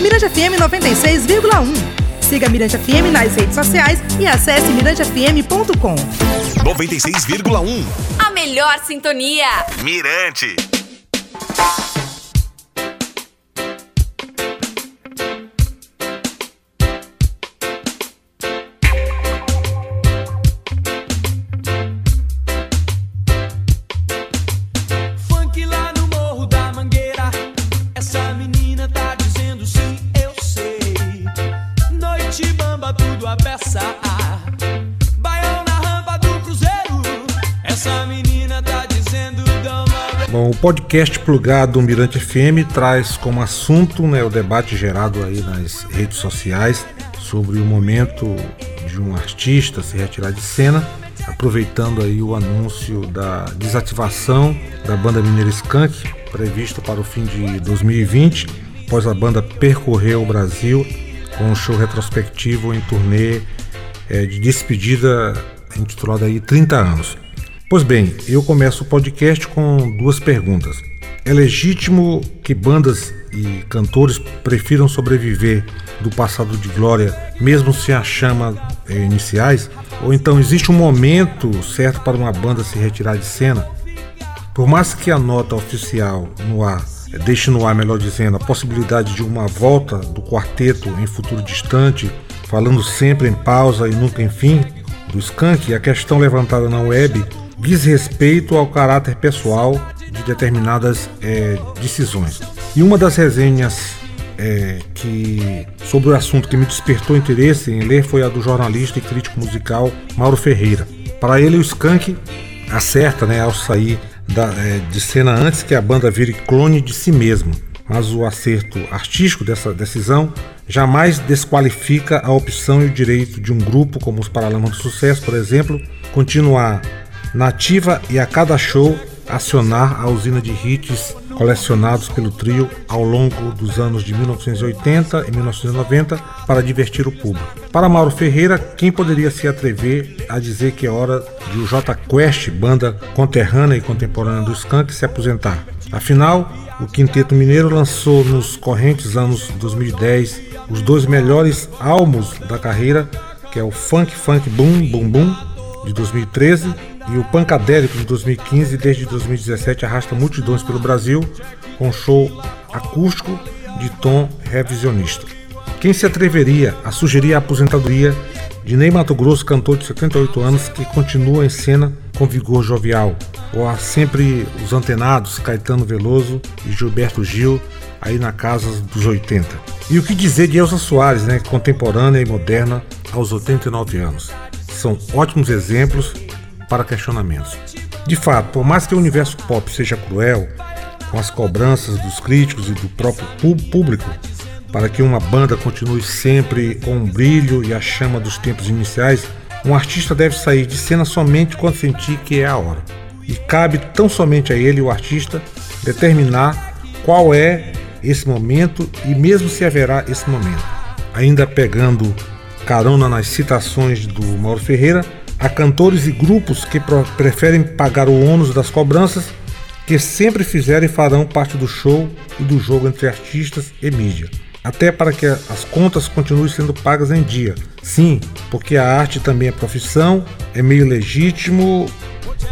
Mirante FM 96,1. Siga Mirante FM nas redes sociais e acesse mirantefm.com. 96,1. A melhor sintonia. Mirante. Bom, o podcast plugado do Mirante FM traz como assunto né, o debate gerado aí nas redes sociais sobre o momento de um artista se retirar de cena, aproveitando aí o anúncio da desativação da banda mineira Skank, previsto para o fim de 2020, após a banda percorrer o Brasil com um show retrospectivo em turnê eh, de despedida intitulado aí 30 anos. Pois bem, eu começo o podcast com duas perguntas. É legítimo que bandas e cantores prefiram sobreviver do passado de glória, mesmo sem a chama eh, iniciais? Ou então existe um momento certo para uma banda se retirar de cena? Por mais que a nota oficial no ar eh, deixe no ar, melhor dizendo, a possibilidade de uma volta do quarteto em futuro distante, falando sempre em pausa e nunca em fim, do Skank, a questão levantada na web diz respeito ao caráter pessoal de determinadas eh, decisões. E uma das resenhas eh, que sobre o assunto que me despertou interesse em ler foi a do jornalista e crítico musical Mauro Ferreira. Para ele, o Skank acerta né, ao sair da, eh, de cena antes que a banda vire clone de si mesmo. Mas o acerto artístico dessa decisão jamais desqualifica a opção e o direito de um grupo como os Paralamas do Sucesso, por exemplo, continuar nativa e a cada show acionar a usina de hits colecionados pelo trio ao longo dos anos de 1980 e 1990 para divertir o público. Para Mauro Ferreira, quem poderia se atrever a dizer que é hora de o J Quest, banda conterrânea e contemporânea do Skank, se aposentar? Afinal, o Quinteto Mineiro lançou nos correntes anos 2010 os dois melhores álbuns da carreira, que é o Funk Funk Boom Boom Boom de 2013 e o Pancadérico de 2015 desde 2017 arrasta multidões pelo Brasil com um show acústico de tom revisionista. Quem se atreveria a sugerir a aposentadoria de Ney Mato Grosso, cantor de 78 anos que continua em cena com vigor jovial, ou a sempre os antenados Caetano Veloso e Gilberto Gil aí na casa dos 80. E o que dizer de Elza Soares, né, contemporânea e moderna aos 89 anos. São ótimos exemplos para questionamentos. De fato, por mais que o universo pop seja cruel, com as cobranças dos críticos e do próprio público, para que uma banda continue sempre com o brilho e a chama dos tempos iniciais, um artista deve sair de cena somente quando sentir que é a hora. E cabe tão somente a ele, o artista, determinar qual é esse momento e mesmo se haverá esse momento. Ainda pegando carona nas citações do Mauro Ferreira, há cantores e grupos que preferem pagar o ônus das cobranças que sempre fizeram e farão parte do show e do jogo entre artistas e mídia. Até para que as contas continuem sendo pagas em dia. Sim, porque a arte também é profissão, é meio legítimo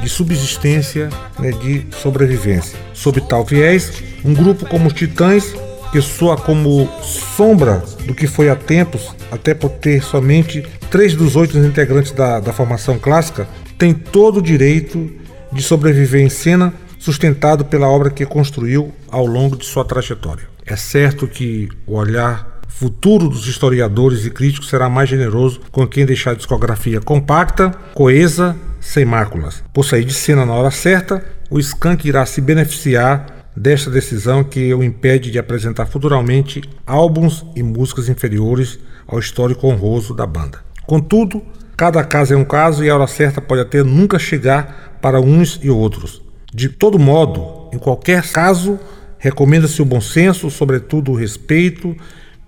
de subsistência, né, de sobrevivência. Sob tal viés, um grupo como os Titãs, que soa como sombra do que foi há tempos, até por ter somente três dos oito integrantes da, da formação clássica, tem todo o direito de sobreviver em cena, sustentado pela obra que construiu ao longo de sua trajetória. É certo que o olhar futuro dos historiadores e críticos será mais generoso com quem deixar a discografia compacta, coesa, sem máculas. Por sair de cena na hora certa, o Skank irá se beneficiar desta decisão que o impede de apresentar futuramente álbuns e músicas inferiores ao histórico honroso da banda. Contudo, cada caso é um caso e a hora certa pode até nunca chegar para uns e outros. De todo modo, em qualquer caso, recomenda-se o bom senso, sobretudo o respeito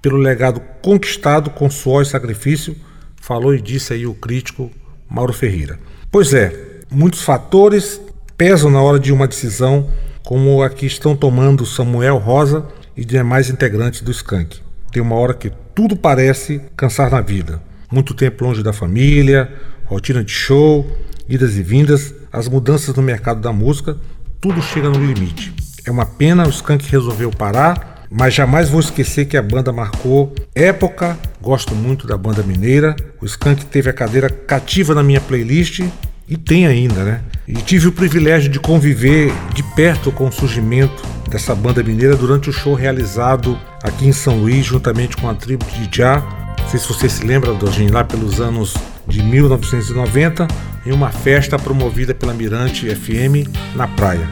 pelo legado conquistado com suor e sacrifício, falou e disse aí o crítico Mauro Ferreira. Pois é, muitos fatores pesam na hora de uma decisão, como a que estão tomando Samuel Rosa e demais integrantes do Skank. Tem uma hora que tudo parece cansar na vida. Muito tempo longe da família, rotina de show, idas e vindas, as mudanças no mercado da música, tudo chega no limite. É uma pena o Skank resolveu parar, mas jamais vou esquecer que a banda marcou época. Gosto muito da banda mineira. O Skank teve a cadeira cativa na minha playlist e tem ainda, né? E tive o privilégio de conviver de perto com o surgimento dessa banda mineira durante o show realizado aqui em São Luís, juntamente com a tribo de Já. Não sei se você se lembra, Dojinho, lá pelos anos de 1990, em uma festa promovida pela Mirante FM na praia.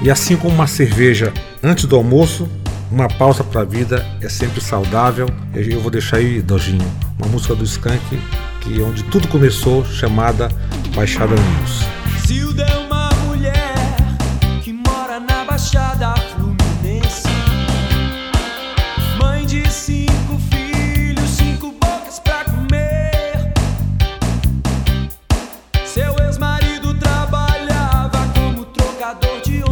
E assim como uma cerveja antes do almoço, uma pausa para a vida é sempre saudável. Eu vou deixar aí, Dojinho, uma música do Skank, que é onde tudo começou, chamada Baixada News. Zilda é uma mulher que mora na Baixada Fluminense. Mãe de cinco filhos, cinco bocas pra comer. Seu ex-marido trabalhava como trocador de ônibus.